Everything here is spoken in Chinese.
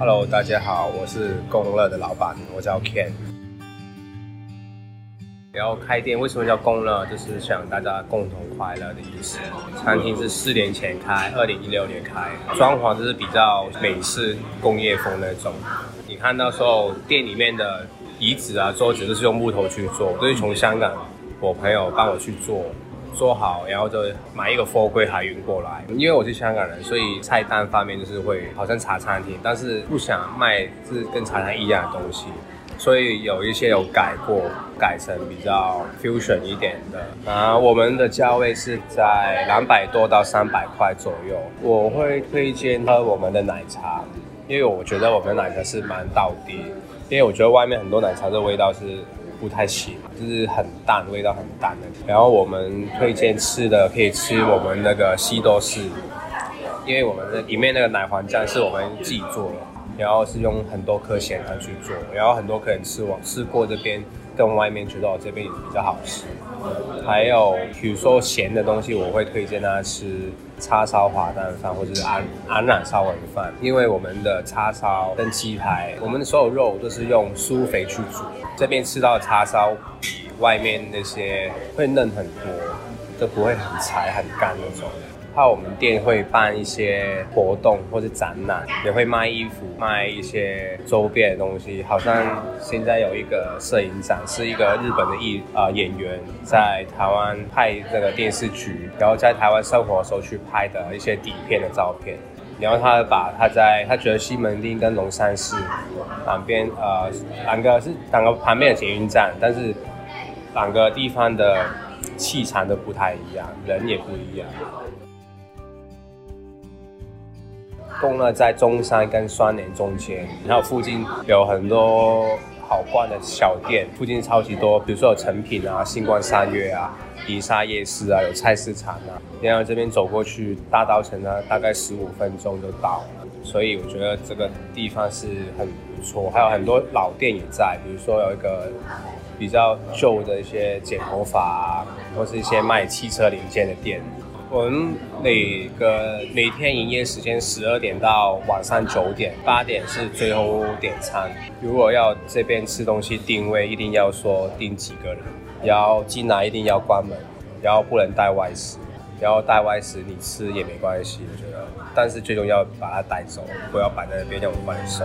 Hello，大家好，我是共乐的老板，我叫 Ken。然后开店为什么叫共乐？就是想大家共同快乐的意思。餐厅是四年前开，二零一六年开，装潢就是比较美式工业风那种。你看到时候店里面的椅子啊、桌子都是用木头去做，都是从香港我朋友帮我去做。做好，然后就买一个货柜海运过来。因为我是香港人，所以菜单方面就是会好像茶餐厅，但是不想卖是跟茶餐一样的东西，所以有一些有改过，改成比较 fusion 一点的。啊，我们的价位是在两百多到三百块左右。我会推荐喝我们的奶茶，因为我觉得我们的奶茶是蛮道地，因为我觉得外面很多奶茶的味道是。不太行，就是很淡，味道很淡的。然后我们推荐吃的可以吃我们那个西多士，因为我们的里面那个奶黄酱是我们自己做的，然后是用很多颗咸糖去做，然后很多客人吃我吃过这边，跟外面觉得我这边也比较好吃。还有比如说咸的东西，我会推荐大家吃叉烧滑蛋饭或者是安安南烧馄饭，因为我们的叉烧跟鸡排，我们的所有肉都是用酥肥去煮。这边吃到的叉烧比外面那些会嫩很多，都不会很柴很干那种。怕我们店会办一些活动或者展览，也会卖衣服、卖一些周边的东西。好像现在有一个摄影展，是一个日本的艺啊、呃、演员在台湾拍这个电视剧，然后在台湾生活的时候去拍的一些底片的照片。然后他把他在他觉得西门町跟龙山寺两边呃两个是两个旁边的捷运站，但是两个地方的气场都不太一样，人也不一样。共呢在中山跟双连中间，然后附近有很多好逛的小店，附近超级多，比如说有诚品啊、星光三月啊、迪沙夜市啊、有菜市场啊，然后这边走过去大稻埕呢，大概十五分钟就到了，所以我觉得这个地方是很不错，还有很多老店也在，比如说有一个比较旧的一些剪头发啊，或是一些卖汽车零件的店。我们每个每天营业时间十二点到晚上九点，八点是最后点餐。如果要这边吃东西定位，一定要说定几个人，然后进来一定要关门，然后不能带外食，然后带外食你吃也没关系，我觉得。但是最终要把它带走，不要摆在那边让我们收。